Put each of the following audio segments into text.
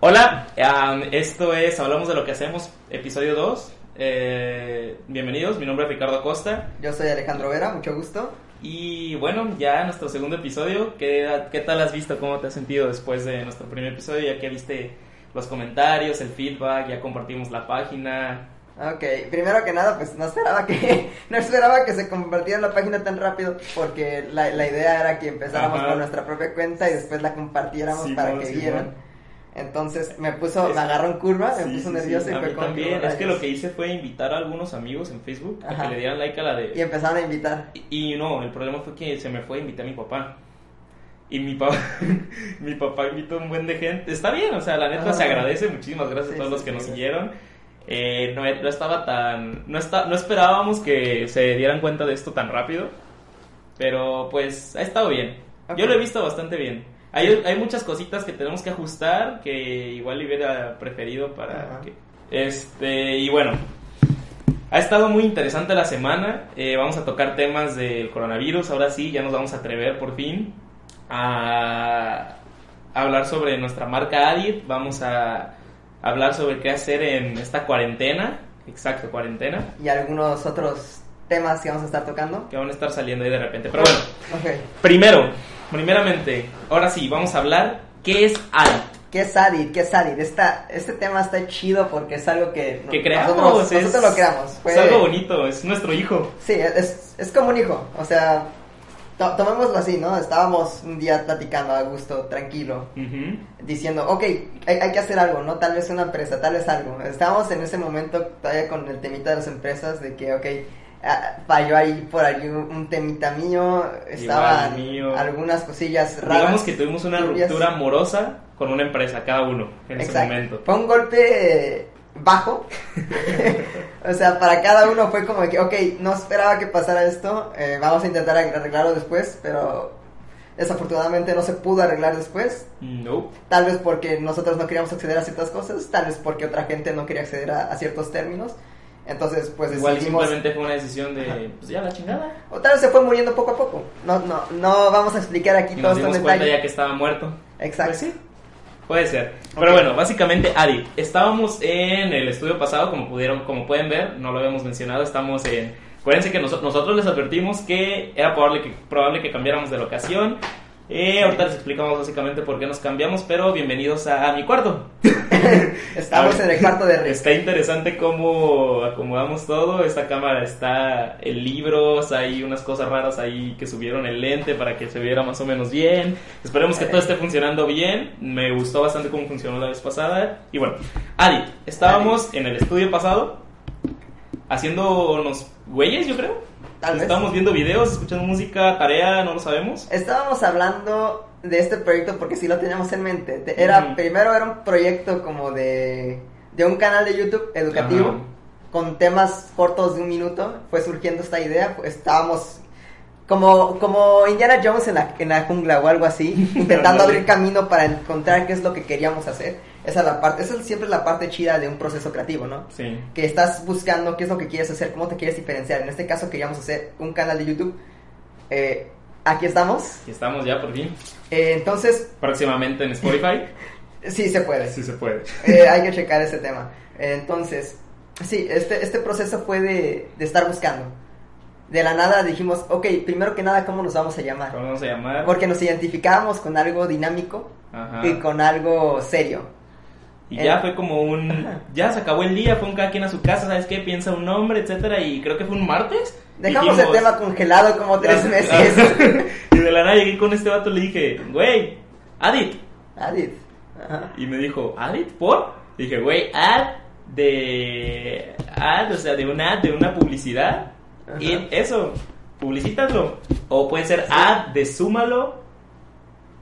Hola, um, esto es Hablamos de lo que hacemos, episodio 2. Eh, bienvenidos, mi nombre es Ricardo Costa. Yo soy Alejandro Vera, mucho gusto. Y bueno, ya nuestro segundo episodio. ¿Qué, ¿Qué tal has visto? ¿Cómo te has sentido después de nuestro primer episodio? Ya que viste los comentarios, el feedback, ya compartimos la página. Ok, primero que nada, pues no esperaba que no esperaba que se compartiera la página tan rápido, porque la, la idea era que empezáramos Ajá. con nuestra propia cuenta y después la compartiéramos Sí, para no, que sí, vieran. no. Entonces me puso, Es- me agarró en curva, me Sí, puso sí, nervioso sí, y fue también. Es que lo que hice fue invitar a algunos amigos en Facebook a que le dieran like a la de... Y empezaron a invitar. Y no, el problema fue que se me fue a invitar a mi papá. Y mi papá, mi papá invitó a un buen de gente. Está bien, o sea, la neta Ah. se agradece. Muchísimas gracias a todos los que nos siguieron. Eh, no, no estaba tan. No, está, no esperábamos que se dieran cuenta de esto tan rápido. Pero pues ha estado bien. Yo lo he visto bastante bien. Hay, hay muchas cositas que tenemos que ajustar que igual hubiera preferido para Ajá. que. Este, y bueno, ha estado muy interesante la semana. Eh, vamos a tocar temas del coronavirus. Ahora sí, ya nos vamos a atrever por fin a hablar sobre nuestra marca Adit. Vamos a hablar sobre qué hacer en esta cuarentena. Exacto, cuarentena. Y algunos otros temas que vamos a estar tocando. Que van a estar saliendo ahí de repente. Pero bueno, Ok. primero, primeramente, ahora sí, vamos a hablar qué es Adit. ¿Qué es Adit? ¿Qué es Adit? Esta, este tema está chido porque es algo que, Que creamos. nosotros, es, nosotros lo creamos. Fue- Es algo bonito, es nuestro hijo. Sí, es, es como un hijo, o sea, to- tomémoslo así, ¿no? Estábamos un día platicando a gusto, tranquilo, diciendo, ok, hay, hay que hacer algo, ¿no? Tal vez una empresa, tal vez algo. Estábamos en ese momento todavía con el temita de las empresas, de que, ok, falló ahí por ahí un, un temita mío, estaban mío. algunas cosillas raras. Digamos que tuvimos una ruptura amorosa con una empresa, cada uno, en ese momento. Fue un golpe bajo. o sea, para cada uno fue como que, ok, no esperaba que pasara esto. eh, vamos a intentar arreglarlo después, pero desafortunadamente no se pudo arreglar después. Nope. Tal vez porque nosotros no queríamos acceder a ciertas cosas, tal vez porque otra gente no quería acceder a, a ciertos términos. Entonces, pues Igual decidimos. simplemente fue una decisión de, pues ya la chingada. O tal vez se fue muriendo poco a poco. No, no, no vamos a explicar aquí Y todo nos esto en dimos cuenta detalle. ya que estaba muerto. Exacto. Pues sí, puede ser. Pero bueno, básicamente, Adi, estábamos en el estudio pasado, como pudieron, como pueden ver, no lo habíamos mencionado, estamos en... Acuérdense que noso- nosotros les advertimos que era probable que, probable que cambiáramos de locación. Eh, ahorita les explicamos básicamente por qué nos cambiamos, pero bienvenidos a, mi cuarto. Estamos en el cuarto de Rick. Está interesante cómo acomodamos todo. Esta cámara está en libros, hay unas cosas raras ahí que subieron el lente para que se viera más o menos bien. Esperemos que todo esté funcionando bien. Me gustó bastante cómo funcionó la vez pasada. Y bueno, Adi, estábamos en el estudio pasado haciendo unos güeyes, yo creo. Tal vez. Estábamos viendo videos, escuchando música, tarea, no lo sabemos. Estábamos hablando de este proyecto porque sí lo teníamos en mente. Te- Era. Primero era un proyecto como de, de un canal de YouTube educativo con temas cortos de un minuto. Fue surgiendo esta idea. pues, estábamos como, como Indiana Jones en la, en la jungla o algo así, intentando abrir camino para encontrar qué es lo que queríamos hacer. Esa es la parte, esa es siempre la parte chida de un proceso creativo, ¿no? Sí. que estás buscando qué es lo que quieres hacer, cómo te quieres diferenciar. En este caso queríamos hacer un canal de YouTube. Eh, aquí estamos. Aquí estamos ya por fin. Eh, entonces, Próximamente en Spotify. sí se puede. Sí se puede. Eh, hay que checar ese tema. Eh, entonces, sí, este, este proceso fue de, de estar buscando. De la nada dijimos, ok, primero que nada, ¿cómo nos vamos a llamar? ¿Cómo vamos a llamar? Porque nos identificábamos con algo dinámico Ajá. y con algo serio. Y ya fue como un. Ajá. Ya se acabó el día, fue un cada quien a su casa, ¿sabes qué? Piensa un nombre, etcétera. Y creo que fue un martes. Dejamos Dijimos- el tema congelado como tres Ya- meses. y de la nada llegué con este vato y le dije, güey, Adit. Adit. Ajá. Y me dijo, ¿Adit? ¿Por? Y dije, güey, ad de. Ad, o sea, de una ad, de una publicidad. Ajá. Y eso, publicítalo. O puede ser ad de súmalo.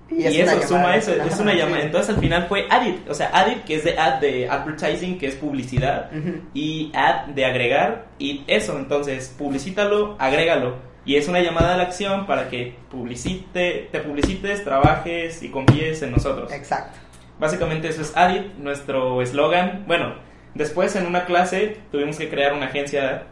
Y, eso, suma eso, es una llamada. Entonces al final fue Adit, o sea, Adit que es de ad de advertising, que es publicidad, y add de agregar, y eso, entonces publicítalo, agrégalo. Y es una llamada a la acción para que publicite, te publicites, trabajes y confíes en nosotros. Exacto. Básicamente eso es Adit, nuestro eslogan. Bueno, después en una clase tuvimos que crear una agencia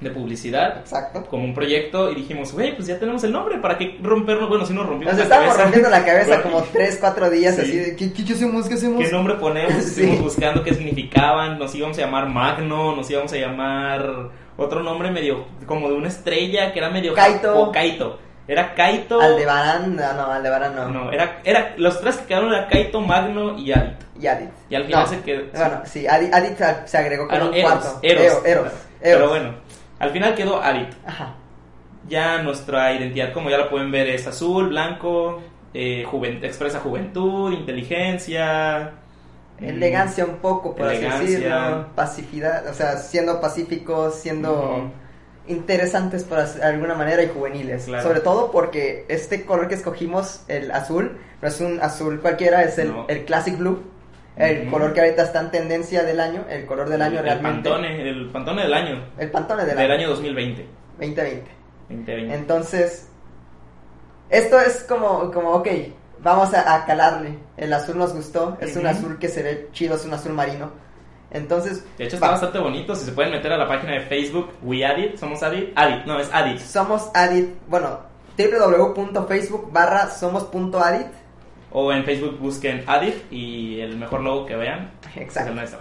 de publicidad Exacto. como un proyecto y dijimos, güey, pues ya tenemos el nombre, ¿para qué rompernos? Bueno, si nos rompimos Nos la estábamos cabeza. rompiendo la cabeza como 3, 4 días Sí. así de, ¿qué, qué hacemos? ¿Qué hacemos? ¿Qué nombre ponemos? Sí. Estuvimos buscando qué significaban, nos íbamos a llamar Magno, nos íbamos a llamar otro nombre medio como de una estrella que era medio Kaito. o Kaito. Era Kaito. Aldebarán, no, no, Aldebarán no. No, era, era los tres que quedaron era Kaito, Magno y Adit. Y Adit. Y al final No. se quedó Bueno, sí, Adit, Adit se- agregó Ah, con no, un Eros, cuarto. Eros. Eo- Eros. Pero Eros. bueno, al final quedó Adit. Ajá. Ya nuestra identidad, como ya la pueden ver, es azul, blanco, eh, expresa juventud, inteligencia. mm, Elegancia un poco, por Elegancia. así decirlo. Pacificidad, o sea, siendo pacíficos, siendo interesantes por alguna manera y juveniles. Claro. Sobre todo porque este color que escogimos, el azul, no es un azul cualquiera, es el, No. el Classic Blue. El Ujú. color que ahorita está en tendencia del año, el color del año el, realmente. Pantone, el Pantone del año, El Pantone del, del año. año 2020. 2020. 2020. Entonces, esto es como, como ok, vamos a, a calarle. El azul nos gustó, es un Ujú. azul que se ve chido, es un azul marino. Entonces, De hecho, está va. bastante bonito. Si se pueden meter a la página de Facebook, We Adit, somos Adit. Adit, no, es Adit. somos Adit, bueno, www.facebook barra somos.adit. O en Facebook busquen Adit y el mejor logo que vean. Exacto. es el nuestro.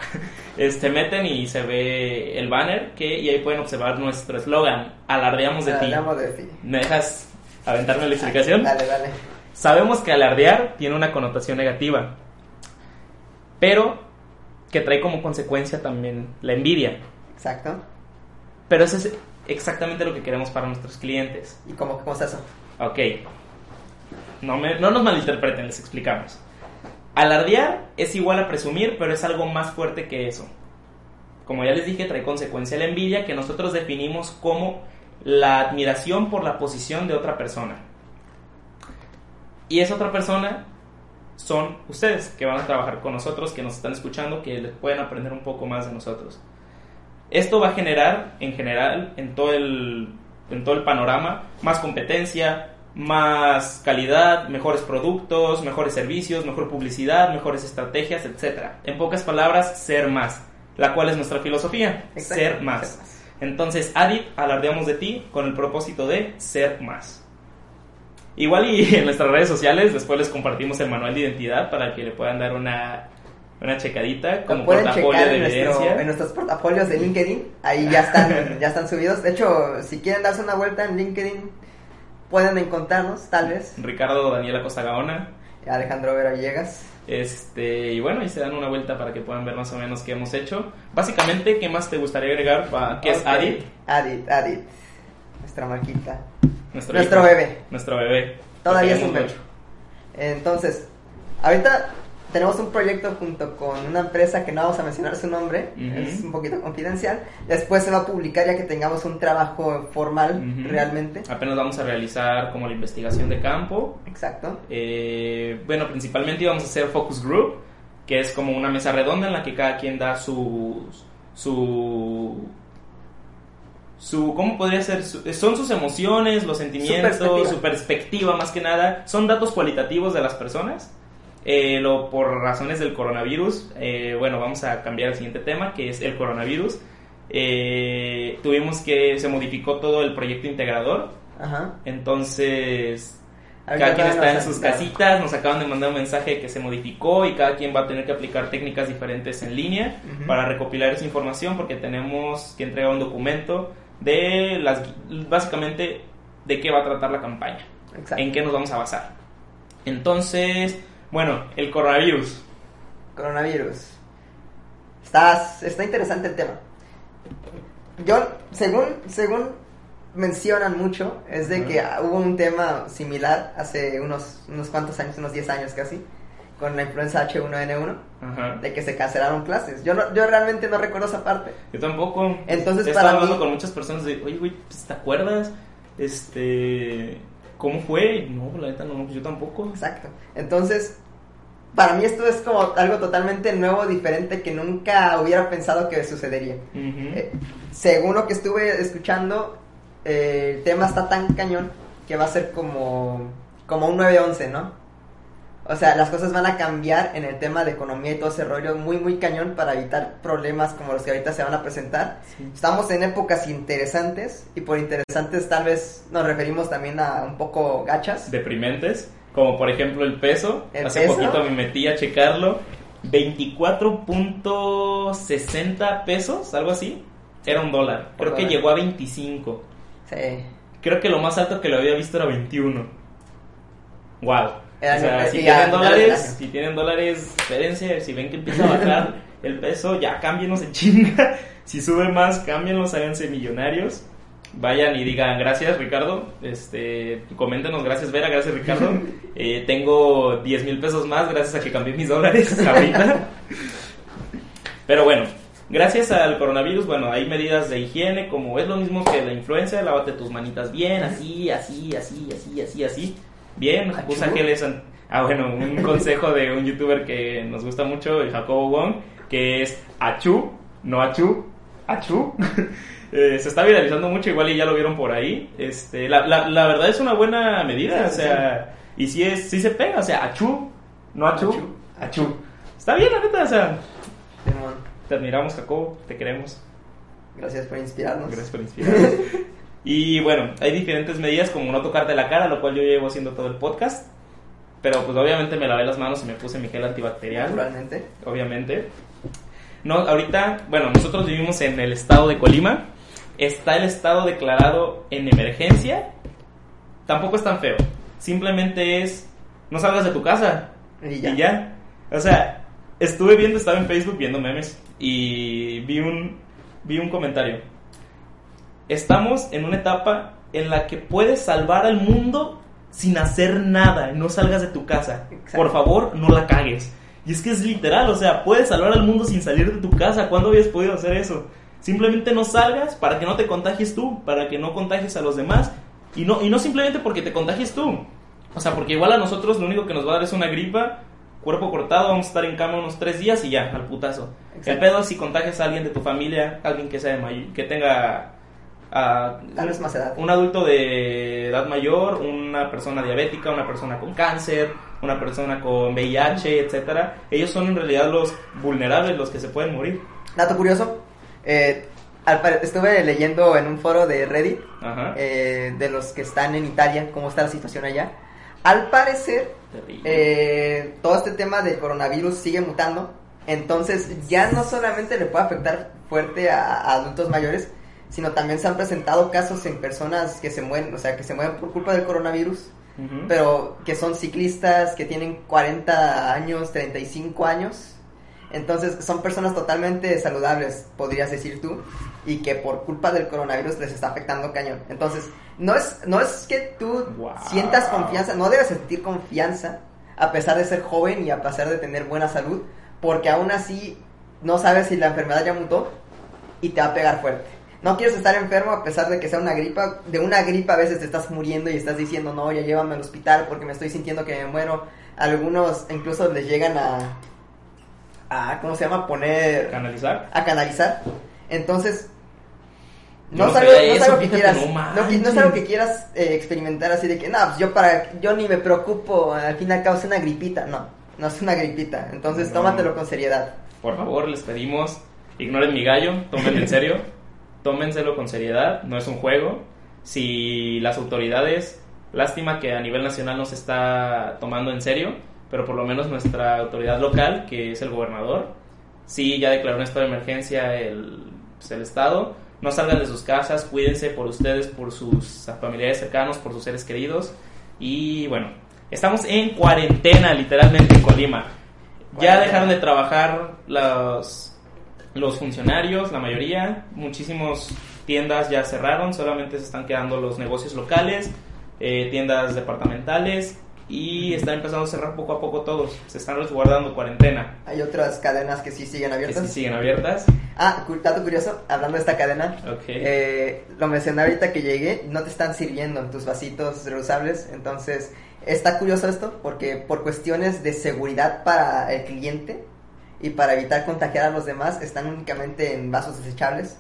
Este, meten y se ve el banner que, y ahí pueden observar nuestro eslogan. Alardeamos de ti. Hablamos de ti. ¿Me dejas aventarme la explicación? Dale, dale. Sabemos que alardear tiene una connotación negativa, pero que trae como consecuencia también la envidia. Exacto. Pero eso es exactamente lo que queremos para nuestros clientes. ¿Y cómo, cómo es eso? Ok. No, nos malinterpreten, les explicamos. Alardear es igual a presumir, pero es algo más fuerte que eso. Como ya les dije, trae consecuencia la envidia que nosotros definimos como la admiración por la posición de otra persona. Y esa otra persona son ustedes que van a trabajar con nosotros, que nos están escuchando, que les pueden aprender un poco más de nosotros. Esto va a generar, en general, en todo el, en todo el panorama, más competencia, más calidad, mejores productos, mejores servicios, mejor publicidad, mejores estrategias, etc. En pocas palabras, ser más, la cual es nuestra filosofía, ser más. ser más. Entonces, Adit, alardeamos de ti con el propósito de ser más. Igual y en nuestras redes sociales después les compartimos el manual de identidad para que le puedan dar una, una checadita como portafolio de en, nuestro- en nuestros portafolios de LinkedIn. Ahí ya están, ya están subidos. De hecho, si quieren darse una vuelta en LinkedIn, pueden encontrarnos, tal vez. Ricardo Daniela Costa Gaona. Alejandro Vera Villegas. Este, y bueno, y se dan una vuelta para que puedan ver más o menos qué hemos hecho. Básicamente, ¿qué más te gustaría agregar? Pa- ¿Qué es. Adit? Adit, Adit. Nuestra marquita. Nuestro, Nuestro hijo. bebé. Nuestro bebé. Todavía es un bebé. Entonces, ahorita tenemos un proyecto junto con una empresa que no vamos a mencionar su nombre, es un poquito confidencial. Después se va a publicar ya que tengamos un trabajo formal realmente. Apenas vamos a realizar como la investigación de campo. Exacto. Eh, bueno, principalmente íbamos a hacer focus group, que es como una mesa redonda en la que cada quien da su su su cómo podría ser Su- son sus emociones, los sentimientos, perspectiva. su perspectiva más que nada, son datos cualitativos de las personas. Eh, lo, por razones del coronavirus, eh, bueno, vamos a cambiar al siguiente tema, que es el coronavirus. Eh, tuvimos que, se modificó todo el proyecto integrador, Ajá. entonces Ahorita cada quien está en sus casitas, nos acaban de mandar un mensaje que se modificó y cada quien va a tener que aplicar técnicas diferentes en línea Ujú. para recopilar esa información porque tenemos que entregar un documento de las básicamente de qué va a tratar la campaña, Exacto. en qué nos vamos a basar. Entonces, bueno, el coronavirus. Coronavirus. Está, está interesante el tema. Yo, según, según mencionan mucho, es de que hubo un tema similar hace unos, unos cuantos años, unos 10 años casi, con la influenza H1N1, Ajá. de que se cancelaron clases. Yo, no, yo realmente no recuerdo esa parte. Yo tampoco. Entonces, he para hablando mí- con muchas personas de, oye, güey, pues, ¿te acuerdas? Este, ¿cómo fue? No, la neta no, yo tampoco. Exacto. Entonces, para mí esto es como algo totalmente nuevo, diferente, que nunca hubiera pensado que sucedería. Eh, según lo que estuve escuchando, eh, el tema está tan cañón que va a ser como, como un 9-11, ¿no? O sea, las cosas van a cambiar en el tema de economía y todo ese rollo muy, muy cañón para evitar problemas como los que ahorita se van a presentar. Sí. Estamos en épocas interesantes y por interesantes tal vez nos referimos también a un poco gachas. deprimentes, como por ejemplo el peso. ¿El Hace peso? poquito me metí a checarlo. 24.60 pesos, algo así. Era un dólar. Creo que llegó a 25. Sí. Creo que lo más alto que lo había visto era 21. Wow. Era o sea, si tienen dólares, si tienen dólares, espérense, si ven que empieza a bajar el peso, ya cámbienos en chinga. Si sube más, cámbienlos, háganse millonarios. Vayan y digan gracias Ricardo, este, coméntenos gracias Vera, gracias Ricardo. Eh, tengo 10 mil pesos más gracias a que cambié mis dólares ahorita. Pero bueno, gracias al coronavirus, bueno, hay medidas de higiene, como es lo mismo que la influenza, lávate tus manitas bien, así, así, así, así, así, así. Bien, Achú. usa geles. Ah, bueno, un consejo de un youtuber que nos gusta mucho, el Jacobo Wong, que es achú, no achú, achú. Eh, se está viralizando mucho, igual y ya lo vieron por ahí. Este, la, la, la verdad es una buena medida, o sí, sea, y si es, sí se pega, o sea, achú, no achú, Achú. achú. Está bien, la neta, o sea, te admiramos, Jacobo, te queremos. gracias por inspirarnos. Gracias por inspirarnos. y bueno, hay diferentes medidas como no tocarte la cara, lo cual yo llevo haciendo todo el podcast. Pero pues obviamente me lavé las manos y me puse mi gel antibacterial, Naturalmente. obviamente. No, ahorita, bueno, nosotros vivimos en el estado de Colima. Está el estado declarado en emergencia. Tampoco es tan feo. Simplemente es no salgas de tu casa. Y ya. Y ya. O sea, estuve viendo, estaba en Facebook viendo memes y vi un, vi un comentario. Estamos en una etapa en la que puedes salvar al mundo sin hacer nada. No salgas de tu casa. Exacto. Por favor, no la cagues. Y es que es literal, o sea, puedes salvar al mundo sin salir de tu casa. ¿Cuándo habías podido hacer eso? Simplemente no salgas para que no te contagies tú, para que no contagies a los demás. Y no, y no simplemente porque te contagies tú. O sea, porque igual a nosotros lo único que nos va a dar es una gripa, cuerpo cortado, vamos a estar en cama unos tres días y ya, al putazo. El pedo es si contagias a alguien de tu familia, alguien que sea de may- que tenga ah, Tal vez más edad. un adulto de edad mayor, una persona diabética, una persona con cáncer, una persona con VIH, etcétera. Ellos son en realidad los vulnerables, los que se pueden morir. Dato curioso. eh, estuve leyendo en un foro de Reddit eh, de los que están en Italia, cómo está la situación allá. Al parecer, eh, todo este tema del coronavirus sigue mutando. Entonces, ya no solamente le puede afectar fuerte a, a adultos mayores, sino también se han presentado casos en personas que se mueren, o sea, que se mueren por culpa del coronavirus, Pero que son ciclistas, que tienen 40 años, 35 años. Entonces, son personas totalmente saludables, podrías decir tú, y que por culpa del coronavirus les está afectando cañón. Entonces, no es, no es que tú Wow. sientas confianza, no debes sentir confianza, a pesar de ser joven y a pesar de tener buena salud, porque aún así no sabes si la enfermedad ya mutó y te va a pegar fuerte. No quieres estar enfermo a pesar de que sea una gripa. De una gripa a veces te estás muriendo y estás diciendo, no, ya llévame al hospital porque me estoy sintiendo que me muero. Algunos incluso les llegan a, a ¿cómo se llama? Poner, Canalizar. a canalizar. Entonces, no, no es algo, no es eso, algo que quieras, no es algo que quieras eh, experimentar así de que, no, pues yo para, yo ni me preocupo, al fin y al cabo es una gripita. No, no es una gripita. Entonces, tómatelo con seriedad. Por favor, les pedimos, ignoren mi gallo, tómenlo en serio, tómenselo con seriedad, no es un juego. Si las autoridades, lástima que a nivel nacional no se está tomando en serio, pero por lo menos nuestra autoridad local, que es el gobernador, sí ya declaró un estado de emergencia el, pues, el estado. No salgan de sus casas, cuídense por ustedes, por sus familiares cercanos, por sus seres queridos. Y bueno, estamos en cuarentena, literalmente en Colima. Ya dejaron de trabajar los, los funcionarios, la mayoría. Muchísimas tiendas ya cerraron, solamente se están quedando los negocios locales, eh, tiendas departamentales y están empezando a cerrar poco a poco todos. Se están resguardando cuarentena, Hay otras cadenas que sí siguen que abiertas. sí siguen abiertas. Ah, dato curioso, hablando de esta cadena, eh, lo mencioné ahorita que llegué, no te están sirviendo en tus vasitos reusables, entonces está curioso esto porque por cuestiones de seguridad para el cliente y para evitar contagiar a los demás están únicamente en vasos desechables,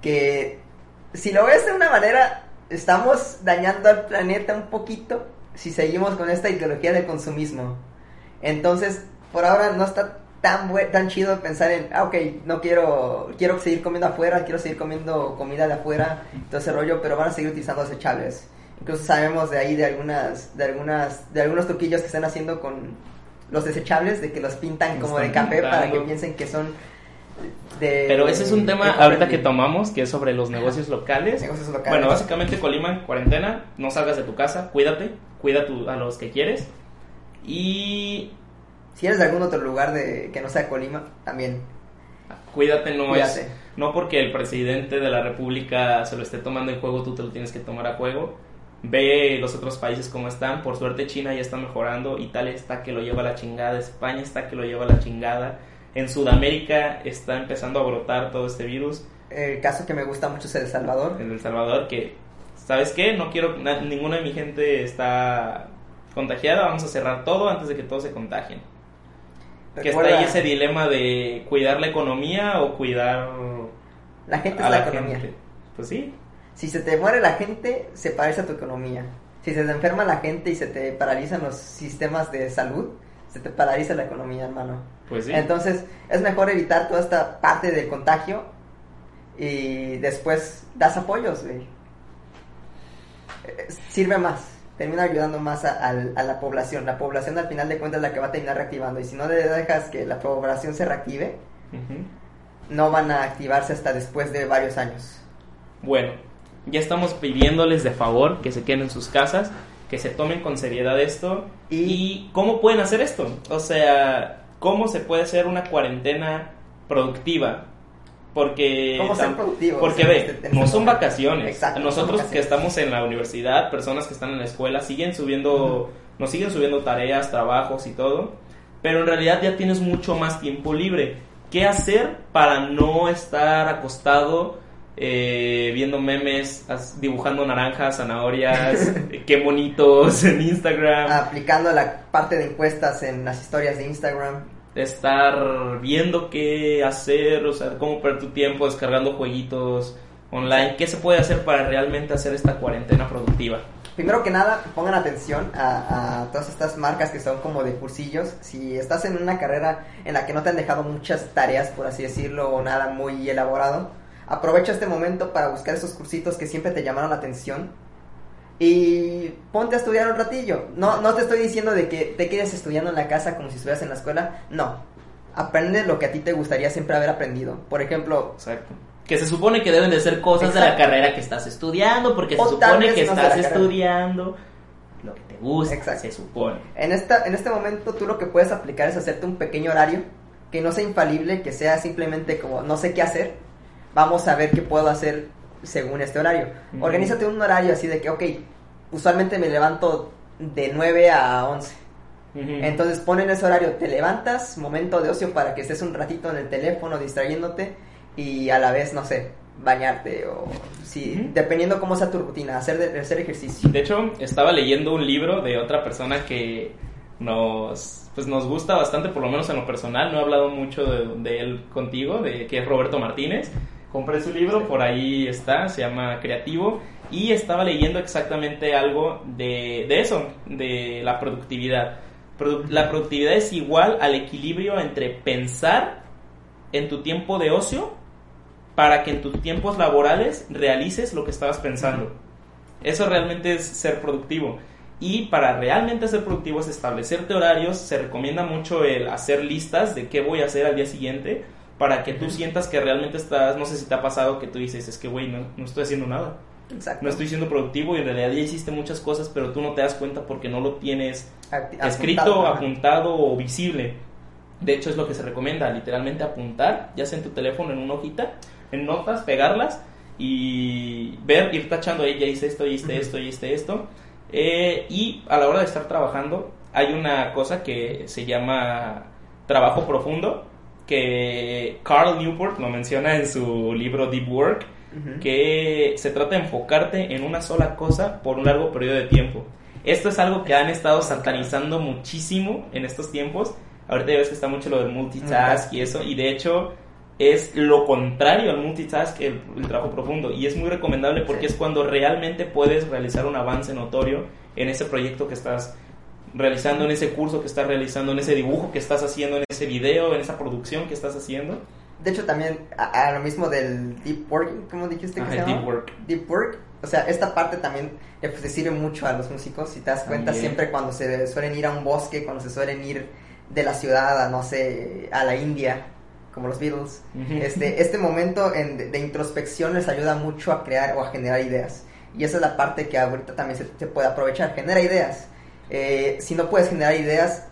que si lo ves de una manera estamos dañando al planeta un poquito si seguimos con esta ideología del consumismo. Entonces, por ahora no está tan tan chido pensar en, ah, ok, no quiero, quiero seguir comiendo afuera, quiero seguir comiendo comida de afuera, todo ese rollo, pero van a seguir utilizando desechables. Incluso sabemos de ahí de algunas, de algunas, de algunos truquillos que están haciendo con los desechables, de que los pintan como de café para que piensen que son de, Pero ese es un tema ahorita que tomamos, que es sobre los negocios locales. negocios locales. Bueno, básicamente Colima, cuarentena, no salgas de tu casa, cuídate, cuida a los que quieres. Y si eres de algún otro lugar de que no sea Colima, también. Cuídate, no es. No porque el presidente de la República se lo esté tomando en juego, tú te lo tienes que tomar a juego. Ve los otros países como están. Por suerte, China ya está mejorando. Italia está que lo lleva a la chingada. España está que lo lleva a la chingada. En Sudamérica está empezando a brotar todo este virus. El caso que me gusta mucho es El Salvador. En El Salvador, que, ¿sabes qué? No quiero. ninguna de mi gente está contagiada. Vamos a cerrar todo antes de que todos se contagien que está ahí ese dilema de cuidar la economía o cuidar la gente es la, economía. Pues sí. Si se te muere la gente, se paraliza tu economía. Si se te enferma la gente y se te paralizan los sistemas de salud, se te paraliza la economía, hermano. Pues sí. Entonces, es mejor evitar toda esta parte del contagio y después das apoyos, güey. Eh, sirve más termina ayudando más a, la población. La población al final de cuentas es la que va a terminar reactivando. Y si no dejas que la población se reactive, no van a activarse hasta después de varios años. Bueno, ya estamos pidiéndoles de favor que se queden en sus casas, que se tomen con seriedad esto. ¿Y cómo pueden hacer esto? O sea, ¿cómo se puede hacer una cuarentena productiva? Porque, porque ve, este no son vacaciones. Nosotros que estamos en la universidad, personas que están en la escuela, siguen subiendo, nos siguen subiendo tareas, trabajos y todo, pero en realidad ya tienes mucho más tiempo libre. ¿Qué hacer para no estar acostado eh, viendo memes, dibujando naranjas, zanahorias, qué bonitos en Instagram? Aplicando la parte de encuestas en las historias de Instagram estar viendo qué hacer, o sea, cómo perder tu tiempo descargando jueguitos online. ¿Qué se puede hacer para realmente hacer esta cuarentena productiva? Primero que nada, pongan atención a, todas estas marcas que son como de cursillos. Si estás en una carrera en la que no te han dejado muchas tareas, por así decirlo, o nada muy elaborado, aprovecha este momento para buscar esos cursitos que siempre te llamaron la atención y ponte a estudiar un ratillo. No, no te estoy diciendo de que te quedes estudiando en la casa como si estuvieras en la escuela. No. Aprende lo que a ti te gustaría siempre haber aprendido. Por ejemplo... Exacto. Que se supone que deben de ser cosas de la carrera que estás estudiando, porque se supone que estás estudiando lo que te gusta, Exacto. se supone. En, esta, en este momento tú lo que puedes aplicar es hacerte un pequeño horario, que no sea infalible, que sea simplemente como no sé qué hacer, vamos a ver qué puedo hacer según este horario. Organízate un horario así de que, ok, usualmente me levanto de 9 a 11. Entonces ponen ese horario, te levantas, momento de ocio para que estés un ratito en el teléfono distrayéndote y a la vez, no sé, bañarte o si dependiendo cómo sea tu rutina, hacer, hacer ejercicio. De hecho, estaba leyendo un libro de otra persona que nos pues nos gusta bastante, por lo menos en lo personal, no he hablado mucho de, de él contigo, de que es Roberto Martínez compré su libro, por ahí está, se llama Creativo, y estaba leyendo exactamente algo de, eso, de la productividad. la productividad es igual al equilibrio entre pensar en tu tiempo de ocio para que en tus tiempos laborales realices lo que estabas pensando. Eso realmente es ser productivo. Y para realmente ser productivo es establecerte horarios. Se recomienda mucho el hacer listas de qué voy a hacer al día siguiente para que tú sientas que realmente estás, no sé si te ha pasado que tú dices, es que, güey, no, no estoy haciendo nada. Exacto. No estoy siendo productivo y en realidad ya hiciste muchas cosas, pero tú no te das cuenta porque no lo tienes escrito, apuntado o visible. De hecho, es lo que se recomienda, literalmente apuntar, ya sea en tu teléfono, en una hojita, en notas, pegarlas y ver, ir tachando, ahí ya hice esto, hice esto, hice esto. Eh, y a la hora de estar trabajando, hay una cosa que se llama trabajo profundo, que Carl Newport lo menciona en su libro Deep Work, que se trata de enfocarte en una sola cosa por un largo periodo de tiempo. Esto es algo que han estado satanizando muchísimo en estos tiempos. Ahorita ya ves que está mucho lo del multitask y eso, y de hecho es lo contrario al multitask, el, el trabajo profundo. Y es muy recomendable porque es cuando realmente puedes realizar un avance notorio en ese proyecto que estás realizando en ese curso que estás realizando, en ese dibujo que estás haciendo, en ese video, en esa producción que estás haciendo. De hecho, también a, a lo mismo del deep working, ¿cómo dijiste que Ajá, se llama? deep work. Deep work. O sea, esta parte también eh, pues, le sirve mucho a los músicos. Si te das cuenta, También. siempre cuando se suelen ir a un bosque, cuando se suelen ir de la ciudad a, no sé, a la India, como los Beatles, Ujú. este, este momento en- de, de introspección les ayuda mucho a crear o a generar ideas. Y esa es la parte que ahorita también se, se puede aprovechar. Genera ideas. Eh, si no puedes generar ideas,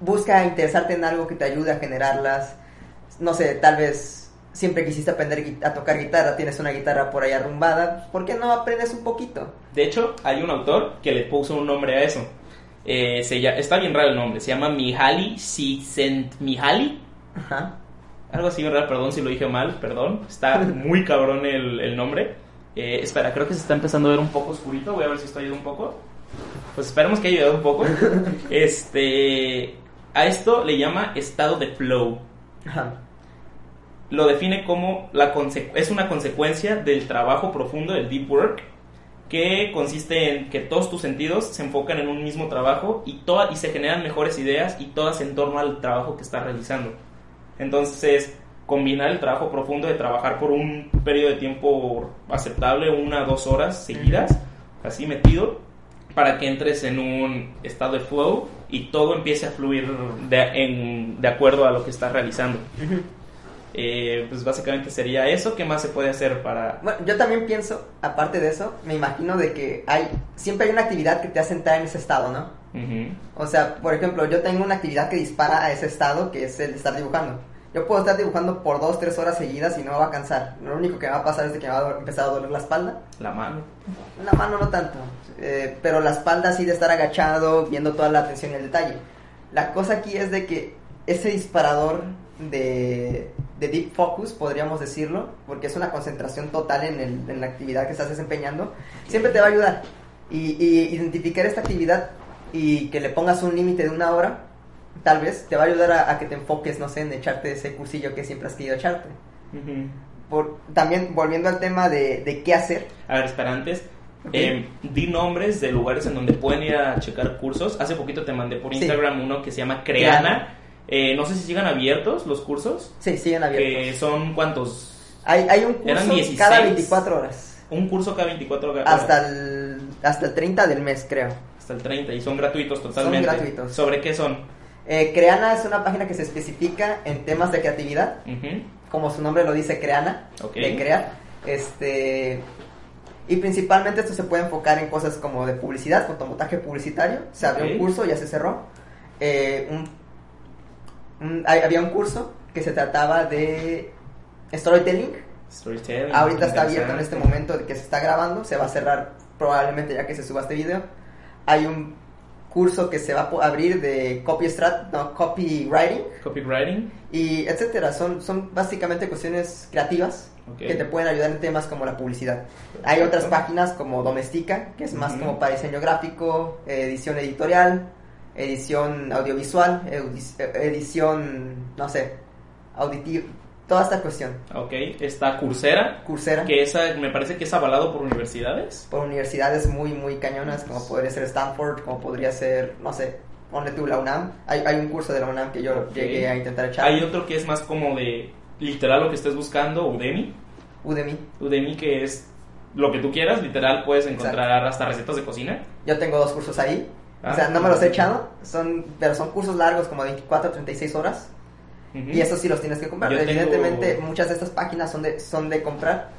busca interesarte en algo que te ayude a generarlas. No sé, tal vez siempre quisiste aprender a tocar guitarra, tienes una guitarra por ahí arrumbada, ¿por qué no aprendes un poquito? De hecho, hay un autor que le puso un nombre a eso. Eh, se lla- está bien raro el nombre, se llama Mihaly Csikszentmihalyi. Ajá. Algo así, ¿verdad? Perdón si lo dije mal, perdón. Está muy cabrón el, el nombre. Eh, espera, creo que se está empezando a ver un poco oscurito. Voy a ver si esto ayuda un poco. Pues esperemos que haya ayudado un poco. Este. A esto le llama estado de flow. Ajá. Lo define como la es una consecuencia del trabajo profundo, del deep work, que consiste en que todos tus sentidos se enfocan en un mismo trabajo y, toda- y se generan mejores ideas y todas en torno al trabajo que estás realizando. Entonces, combinar el trabajo profundo de trabajar por un periodo de tiempo aceptable, una o dos horas seguidas, así metido, para que entres en un estado de flow y todo empiece a fluir de, en- de acuerdo a lo que estás realizando. Eh, pues básicamente sería eso. ¿Qué más se puede hacer para...? Bueno, yo también pienso, aparte de eso, me imagino de que hay, siempre hay una actividad que te hace entrar en ese estado, ¿no? O sea, por ejemplo, yo tengo una actividad que dispara a ese estado, que es el de estar dibujando. Yo puedo estar dibujando por dos, tres horas seguidas y no me va a cansar. Lo único que me va a pasar es de que me va a empezar a doler la espalda. La mano. La mano no tanto, eh, pero la espalda sí de estar agachado, viendo toda la atención y el detalle. La cosa aquí es de que ese disparador de, de deep focus, podríamos decirlo, porque es una concentración total en, el- en la actividad que estás desempeñando, siempre te va a ayudar. Y, y identificar esta actividad y que le pongas un límite de una hora, tal vez te va a ayudar a, a que te enfoques, no sé, en echarte ese cursillo que siempre has querido echarte. Ujú. Por, también volviendo al tema de, de qué hacer, A ver, espera, antes. Ok. eh, di nombres de lugares en donde pueden ir a checar cursos. Hace poquito te mandé por Sí. Instagram uno que se llama Creana. Eh, no sé si sigan abiertos los cursos. sí, siguen abiertos. Que son cuántos? Hay, hay un Eran curso 16. cada 24 horas. Un curso cada 24 horas. Hasta el, hasta el 30 del mes, creo. Hasta el 30 y son gratuitos totalmente. gratuitos. ¿Sobre qué son? Eh, Creana es una página que se especifica en temas de creatividad. Como su nombre lo dice, Creana. Ok. De crear. Este. Y principalmente esto se puede enfocar en cosas como de publicidad, fotomontaje publicitario. Se abrió un curso, ya se cerró. Eh, un- un- hay- había un curso que se trataba de storytelling. Storytelling. Ahorita está abierto en este momento que se está grabando, se va a cerrar probablemente ya que se suba este video. Hay un curso que se va a abrir de copy strat, no, copywriting Copywriting. y etcétera. Son, son básicamente cuestiones creativas que te pueden ayudar en temas como la publicidad. Hay otras páginas como Domestika, que es más como para diseño gráfico, edición editorial, edición audiovisual, eudi- edición, no sé, auditiva, toda esta cuestión. Ok. Está Coursera. Coursera. Que esa, me parece que es avalado por universidades. por universidades muy, muy cañonas, como podría ser Stanford, como podría ser, no sé, ponle tú la UNAM. Hay, hay un curso de la UNAM que yo llegué a intentar echar. Hay otro que es más como de literal lo que estés buscando, Udemy. Udemy. Udemy que es lo que tú quieras, literal puedes encontrar hasta recetas de cocina. Yo tengo dos cursos ahí. Ah. o sea, no me los he echado, son, pero son cursos largos, como de 24 a 36 horas. Y esos sí los tienes que comprar. Yo tengo- Evidentemente, muchas de estas páginas son de, son de comprar.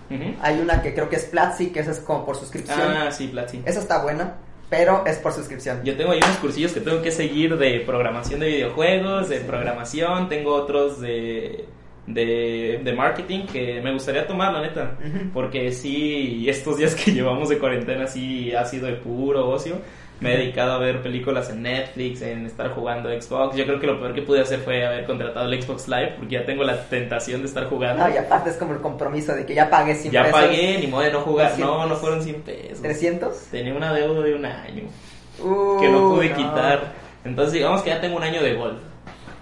Hay una que creo que es Platzi, que esa es como por suscripción. Ah, sí, Platzi. Esa está buena, pero es por suscripción. Yo tengo ahí unos cursillos que tengo que seguir de programación de videojuegos, de programación, tengo otros de, de, de marketing que me gustaría tomar, la neta. Porque sí, estos días que llevamos de cuarentena sí ha sido de puro ocio. Me he dedicado a ver películas en Netflix, en estar jugando Xbox. Yo creo que lo peor que pude hacer fue haber contratado el Xbox Live porque ya tengo la tentación de estar jugando. No, y aparte es como el compromiso de que ya pagué 100 ya pesos. pagué, ni modo de no jugar. No, 300. no fueron 100 pesos. ¿300? Tenía una deuda de un año Uh, que no pude no. quitar. Entonces digamos que ya tengo un año de Gold.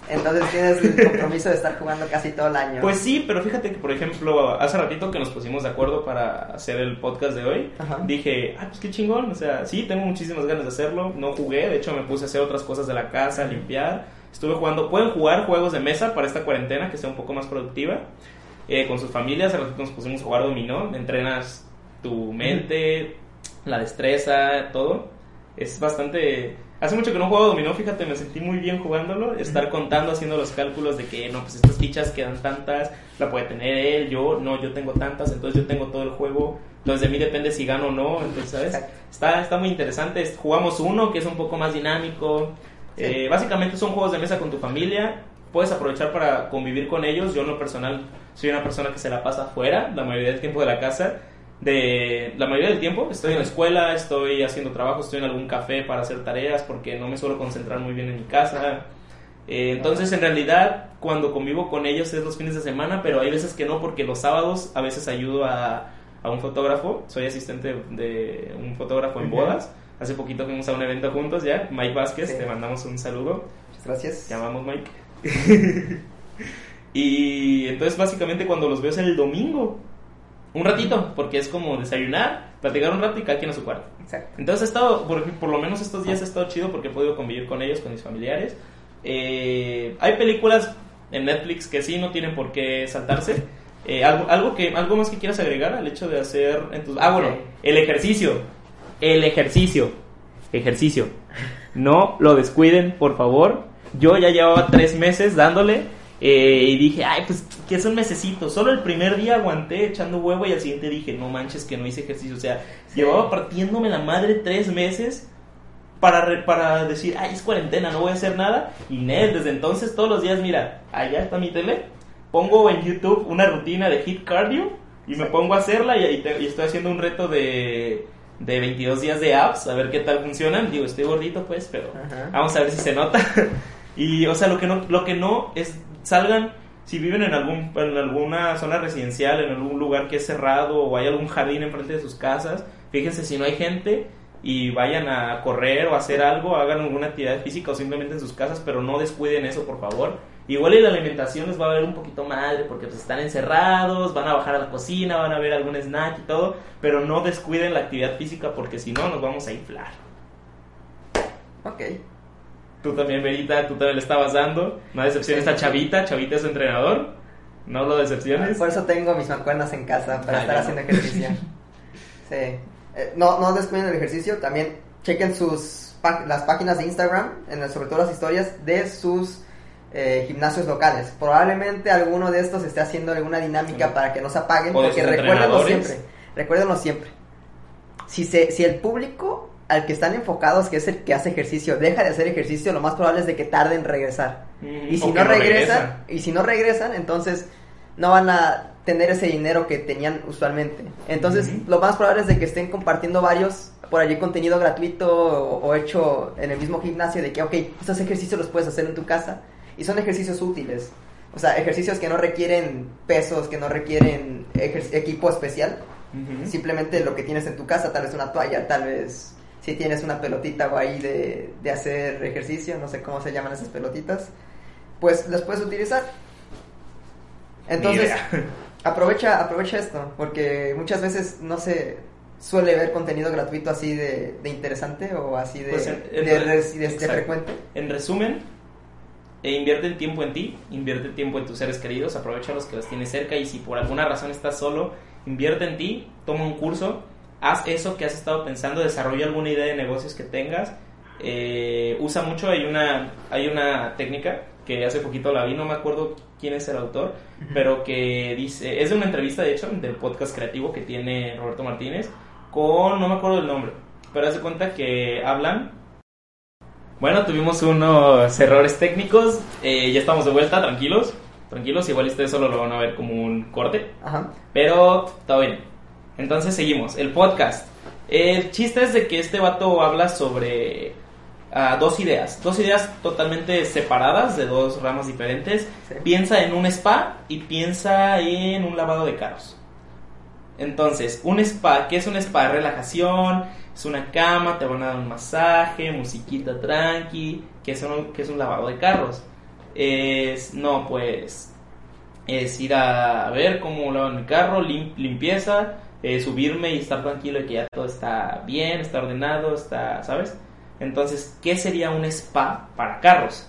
Entonces tienes el compromiso de estar jugando casi todo el año. Pues sí, pero fíjate que, por ejemplo, hace ratito que nos pusimos de acuerdo para hacer el podcast de hoy, Ajá. dije, ah, pues qué chingón, o sea, sí, tengo muchísimas ganas de hacerlo, no jugué, de hecho me puse a hacer otras cosas de la casa, limpiar, estuve jugando, pueden jugar juegos de mesa para esta cuarentena que sea un poco más productiva, eh, con sus familias, hace ratito nos pusimos a jugar dominó, entrenas tu mente, la destreza, todo, es bastante... Hace mucho que no juego dominó, fíjate, me sentí muy bien jugándolo, estar contando, haciendo los cálculos de que, no, pues estas fichas quedan tantas, la puede tener él, yo, no, yo tengo tantas, entonces yo tengo todo el juego, entonces de mí depende si gano o no, entonces, ¿sabes? Está, está muy interesante, Es- jugamos uno que es un poco más dinámico, Sí. Eh, básicamente son juegos de mesa con tu familia, puedes aprovechar para convivir con ellos, yo en lo personal soy una persona que se la pasa afuera la mayoría del tiempo de la casa, de la mayoría del tiempo estoy en la escuela, estoy haciendo trabajo, estoy en algún café para hacer tareas porque no me suelo concentrar muy bien en mi casa. Eh, entonces, en realidad, cuando convivo con ellos es los fines de semana, pero hay veces que no, porque los sábados a veces ayudo a, a un fotógrafo. Soy asistente de un fotógrafo en bodas. Hace poquito fuimos a un evento juntos ya. Mike Vázquez, Sí. te mandamos un saludo. Muchas gracias. Te amamos, Mike. y entonces, básicamente, cuando los veo es el domingo. Un ratito, porque es como desayunar, platicar un rato y cada quien a su cuarto. Exacto. Entonces he estado, por, por lo menos estos días he estado chido porque he podido convivir con ellos, con mis familiares. Eh, hay películas en Netflix que sí no tienen por qué saltarse. Eh, algo, algo, que, algo más que quieras agregar al hecho de hacer... en tus- ah, bueno, el ejercicio. El ejercicio. Ejercicio. No lo descuiden, por favor. Yo ya llevaba tres meses dándole eh, y dije, ay, pues que es un mesecito. Solo el primer día aguanté echando huevo y al siguiente dije, no manches que no hice ejercicio. O sea, llevaba partiéndome la madre tres meses para, re- para decir, ay, es cuarentena, no voy a hacer nada. Y Ned, desde entonces todos los días, mira, allá está mi tele. Pongo en YouTube una rutina de hit cardio y me pongo a hacerla y, y te- y estoy haciendo un reto de, de 22 días de apps, a ver qué tal funcionan. Digo, estoy gordito pues, pero Ajá. vamos a ver si se nota. y, o sea, lo que no, lo que no es, salgan, si viven en, algún, en alguna zona residencial, en algún lugar que es cerrado o hay algún jardín enfrente de sus casas, fíjense si no hay gente y vayan a correr o hacer algo, hagan alguna actividad física o simplemente en sus casas, pero no descuiden eso, por favor. Igual y la alimentación les va a ver un poquito madre porque pues están encerrados, van a bajar a la cocina, van a ver algún snack y todo, pero no descuiden la actividad física porque si no nos vamos a inflar. Ok. Tú también, Verita, tú también le estabas dando. No decepciones a Chavita, Chavita es su entrenador. No lo decepciones. Por eso tengo mis mancuernas en casa para Ah, estar haciendo ejercicio. Sí. Eh, no, no descuiden el ejercicio. También chequen sus las páginas de Instagram, en el- sobre todo las historias de sus eh, gimnasios locales. Probablemente alguno de estos esté haciendo alguna dinámica para que no se apaguen. Porque recuérdenlo siempre. Recuérdenlo siempre. Si, se, si el público al que están enfocados, que es el que hace ejercicio, deja de hacer ejercicio, lo más probable es de que tarde en regresar. Mm, Y si no regresan, regresa. y si no regresan, entonces no van a tener ese dinero que tenían usualmente. Entonces, lo más probable es de que estén compartiendo varios por allí contenido gratuito o, o hecho en el mismo gimnasio de que, ok, estos ejercicios los puedes hacer en tu casa y son ejercicios útiles. O sea, ejercicios que no requieren pesos, que no requieren equipo especial. Simplemente lo que tienes en tu casa, tal vez una toalla, tal vez si tienes una pelotita o ahí de, de hacer ejercicio, no sé cómo se llaman esas pelotitas, pues las puedes utilizar. Entonces, aprovecha, aprovecha esto, porque muchas veces no se suele ver contenido gratuito así de, de interesante o así de, Pues en- en de, de- frecuente. En resumen, e invierte el tiempo en ti, invierte el tiempo en tus seres queridos, aprovecha los que los tienes cerca y si por alguna razón estás solo, invierte en ti, toma un curso, haz eso que has estado pensando, desarrolla alguna idea de negocios que tengas, eh, usa mucho, hay una, hay una técnica que hace poquito la vi, no me acuerdo quién es el autor, pero que dice, es de una entrevista de hecho del podcast creativo que tiene Roberto Martínez con, no me acuerdo el nombre, pero hace cuenta que hablan bueno, tuvimos unos errores técnicos. eh, ya estamos de vuelta, tranquilos. Tranquilos, igual ustedes solo lo van a ver como un corte. Ajá. Pero todo bien. Entonces seguimos. El podcast. El chiste es de que este vato habla sobre ah, dos ideas. Dos ideas totalmente separadas, de dos ramas diferentes. Sí. Piensa en un spa y piensa en un lavado de carros. Entonces, un spa, ¿qué es un spa? Relajación, es una cama, te van a dar un masaje, musiquita tranqui, que es un, que es un lavado de carros. es, no, pues, es ir a ver cómo lavan mi carro, lim- limpieza, eh, subirme y estar tranquilo de que ya todo está bien, está ordenado, está, ¿sabes? Entonces, ¿qué sería un spa para carros?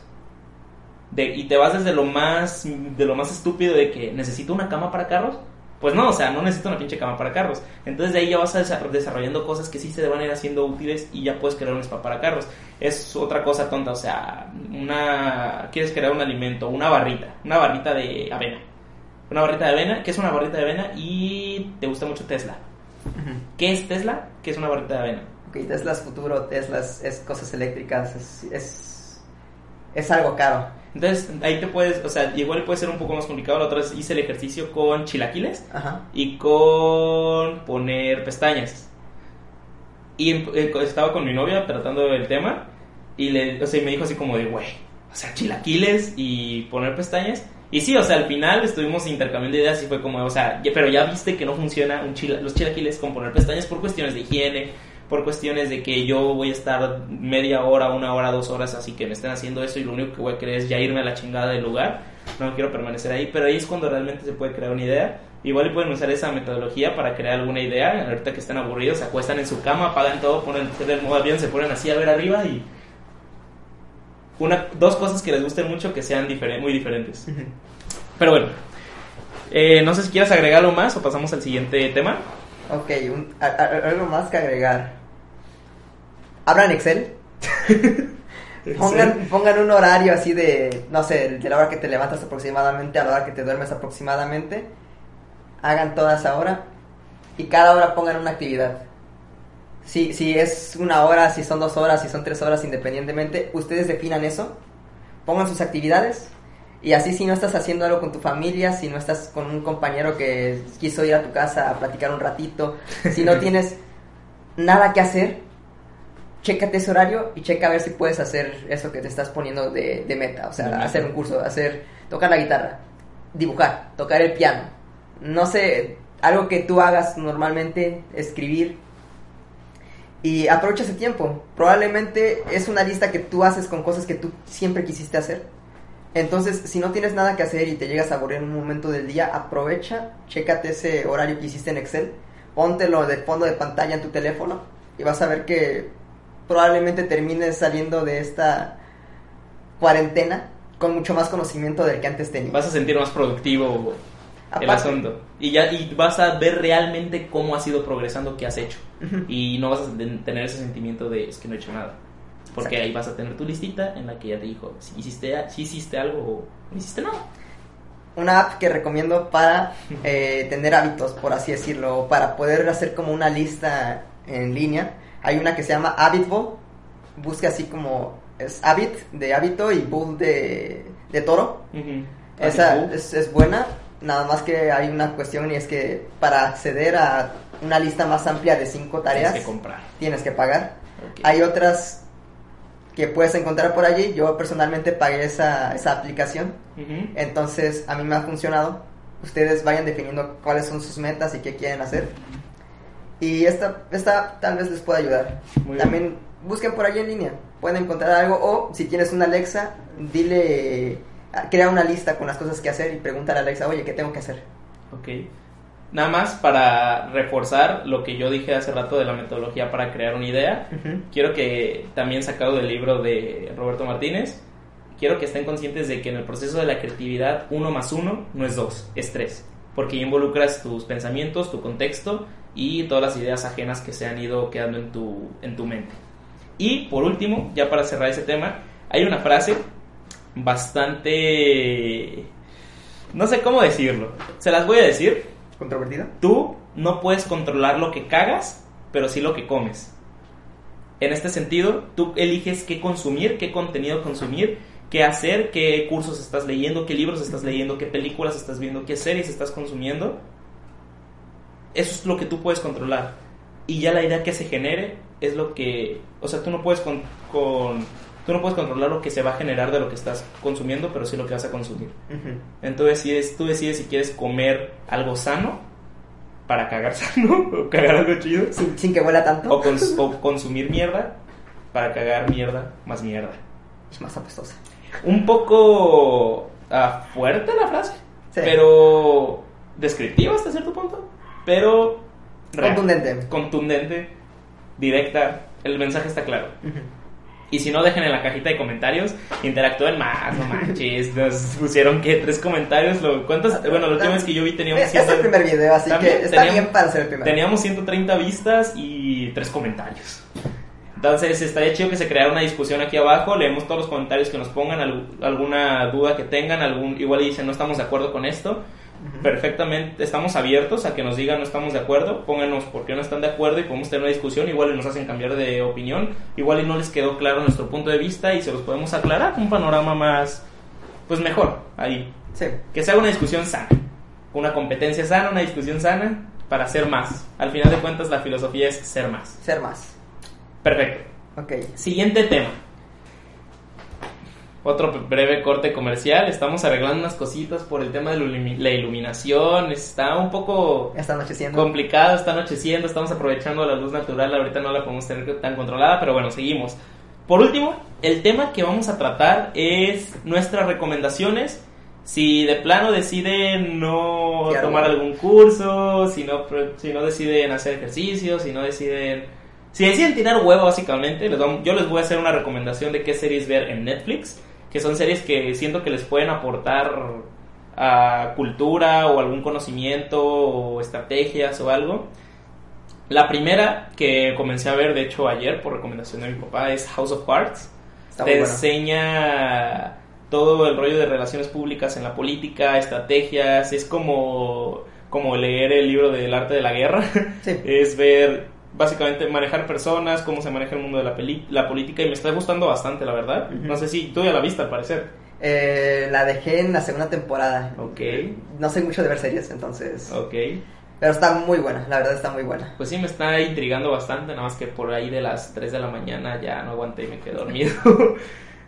De, y te vas desde lo más de lo más estúpido de que necesito una cama para carros. Pues no, o sea, no necesito una pinche cama para carros. Entonces de ahí ya vas a desa- desarrollando cosas que sí se van a ir haciendo útiles y ya puedes crear un spa para carros. Es otra cosa tonta, o sea, una quieres crear un alimento, una barrita, una barrita de avena. Una barrita de avena, ¿qué es una barrita de avena? Y te gusta mucho Tesla. ¿Qué es Tesla? ¿Qué es una barrita de avena? Ok, Tesla es futuro, Tesla es, es cosas eléctricas, es, es, es algo caro. Entonces ahí te puedes, o sea, igual puede ser un poco más complicado. La otra vez hice el ejercicio con chilaquiles. Ajá. y con poner pestañas. Y em- eh, estaba con mi novia tratando el tema y le, o sea, y me dijo así como de, güey, o sea, chilaquiles y poner pestañas. Y sí, o sea, al final estuvimos intercambiando ideas y fue como, o sea, pero ya viste que no funciona un chila- los chilaquiles con poner pestañas por cuestiones de higiene, por cuestiones de que yo voy a estar media hora, una hora, dos horas, así que me estén haciendo eso y lo único que voy a querer es ya irme a la chingada del lugar. No quiero permanecer ahí, pero ahí es cuando realmente se puede crear una idea. Igual pueden usar esa metodología para crear alguna idea. Ahorita que están aburridos, se acuestan en su cama, apagan todo, ponen el modo avión, se ponen así a ver arriba y. Una, dos cosas que les gusten mucho que sean diferen- muy diferentes. Pero bueno, eh, no sé si quieres agregar algo más o pasamos al siguiente tema. Ok, un- a- a- algo más que agregar. Abran Excel. Pongan, pongan un horario así de, no sé, de la hora que te levantas aproximadamente a la hora que te duermes aproximadamente. Hagan todas esa hora. Y cada hora pongan una actividad. Si, si es una hora, si son dos horas, si son tres horas, independientemente, ustedes definan eso. Pongan sus actividades. Y así si no estás haciendo algo con tu familia, si no estás con un compañero que quiso ir a tu casa a platicar un ratito, si no tienes nada que hacer, chécate ese horario y checa a ver si puedes hacer eso que te estás poniendo de, de meta. O sea, De hacer un curso, hacer, tocar la guitarra, dibujar, tocar el piano. No sé, algo que tú hagas normalmente, escribir. Y aprovecha ese tiempo. Probablemente es una lista que tú haces con cosas que tú siempre quisiste hacer. Entonces, si no tienes nada que hacer y te llegas a aburrir en un momento del día, aprovecha, chécate ese horario que hiciste en Excel, póntelo de fondo de pantalla en tu teléfono y vas a ver que probablemente termines saliendo de esta cuarentena con mucho más conocimiento del que antes tenías. Vas a sentir más productivo el asunto. Y ya y vas a ver realmente cómo has ido progresando, qué has hecho. Y no vas a ten- tener ese sentimiento de es que no he hecho nada. Porque Exacto. ahí vas a tener tu listita en la que ya te dijo si hiciste, si hiciste algo o no hiciste nada. Una app que recomiendo para eh, tener hábitos, por así decirlo, para poder hacer como una lista en línea. Hay una que se llama Habitbo. Busca así como es Habit de hábito y Bull de, de toro. Esa Habitbo. es, es buena, nada más que hay una cuestión y es que para acceder a una lista más amplia de cinco tareas Tienes que comprar. tienes que pagar. Hay otras que puedes encontrar por allí. Yo personalmente pagué esa, esa aplicación. Entonces, a mí me ha funcionado. Ustedes vayan definiendo cuáles son sus metas y qué quieren hacer. Y esta, esta tal vez les pueda ayudar. Muy También busquen por allí en línea. Pueden encontrar algo. O si tienes una Alexa, dile, crea una lista con las cosas que hacer y pregúntale a Alexa, oye, ¿qué tengo que hacer? Ok. Nada más para reforzar lo que yo dije hace rato de la metodología para crear una idea. Ujú. Quiero que también sacado del libro de Roberto Martínez, quiero que estén conscientes de que en el proceso de la creatividad uno más uno no es dos, es tres. Porque involucras tus pensamientos, tu contexto y todas las ideas ajenas que se han ido quedando en tu, en tu mente. Y por último, ya para cerrar ese tema, hay una frase bastante... No sé cómo decirlo. Se las voy a decir. ¿Controvertido? Tú no puedes controlar lo que cagas, pero sí lo que comes. En este sentido, tú eliges qué consumir, qué contenido consumir, qué hacer, qué cursos estás leyendo, qué libros estás leyendo, qué películas estás viendo, qué series estás consumiendo. Eso es lo que tú puedes controlar. Y ya la idea que se genere es lo que... O sea, tú no puedes con, con- tú no puedes controlar lo que se va a generar de lo que estás consumiendo, pero sí lo que vas a consumir. Ujú. Entonces decides, tú decides si quieres comer algo sano para cagar sano o cagar algo chido Sin, sin que huela tanto. o, cons- o consumir mierda para cagar mierda más mierda. Es más apestosa. un poco ah, fuerte la frase, Sí. pero descriptiva hasta cierto punto, pero real. Contundente. contundente, directa, el mensaje está claro. Y si no, dejen en la cajita de comentarios, interactúen más, no manches, nos pusieron que tres comentarios, lo, ¿cuántas? Bueno, la última vez que yo vi teníamos Es, es el ciento- primer video, así También que está teníamos- bien para ser el primero. Teníamos 130 vistas y 3 comentarios. Entonces estaría chido que se creara una discusión aquí abajo, leemos todos los comentarios que nos pongan, al- alguna duda que tengan, algún igual y dicen no estamos de acuerdo con esto. Perfectamente, estamos abiertos a que nos digan no estamos de acuerdo, pónganos por qué no están de acuerdo y podemos tener una discusión, igual y nos hacen cambiar de opinión, igual y no les quedó claro nuestro punto de vista y se los podemos aclarar, un panorama más, pues mejor, ahí, Sí. que se haga una discusión sana, una competencia sana, una discusión sana para ser más. Al final de cuentas la filosofía es ser más. Ser más. Perfecto. Ok. Siguiente tema. Otro breve corte comercial. Estamos arreglando unas cositas por el tema de la ilumi- la iluminación. Está un poco está anocheciendo. complicado, está anocheciendo, estamos aprovechando la luz natural. Ahorita no la podemos tener tan controlada, pero bueno, seguimos. Por último, el tema que vamos a tratar es nuestras recomendaciones. Si de plano deciden no Claro. tomar algún curso, si no, si no deciden hacer ejercicio, si no deciden... Si deciden tirar huevo, básicamente, les vamos- yo les voy a hacer una recomendación de qué series ver en Netflix, que son series que siento que les pueden aportar a cultura o algún conocimiento o estrategias o algo. La primera que comencé a ver, de hecho ayer por recomendación de mi papá, es House of Cards. Está Te bueno. enseña todo el rollo de relaciones públicas en la política, estrategias, es como, como leer el libro del arte de la guerra, Sí. es ver básicamente manejar personas, cómo se maneja el mundo de la, peli- la política y me está gustando bastante, la verdad. No sé si tú ya la viste al parecer. Eh, la dejé en la segunda temporada. Ok, No sé mucho de ver series, entonces. ok. Pero está muy buena, la verdad está muy buena. Pues sí, me está intrigando bastante, nada más que por ahí de las 3 de la mañana ya no aguanté y me quedé dormido.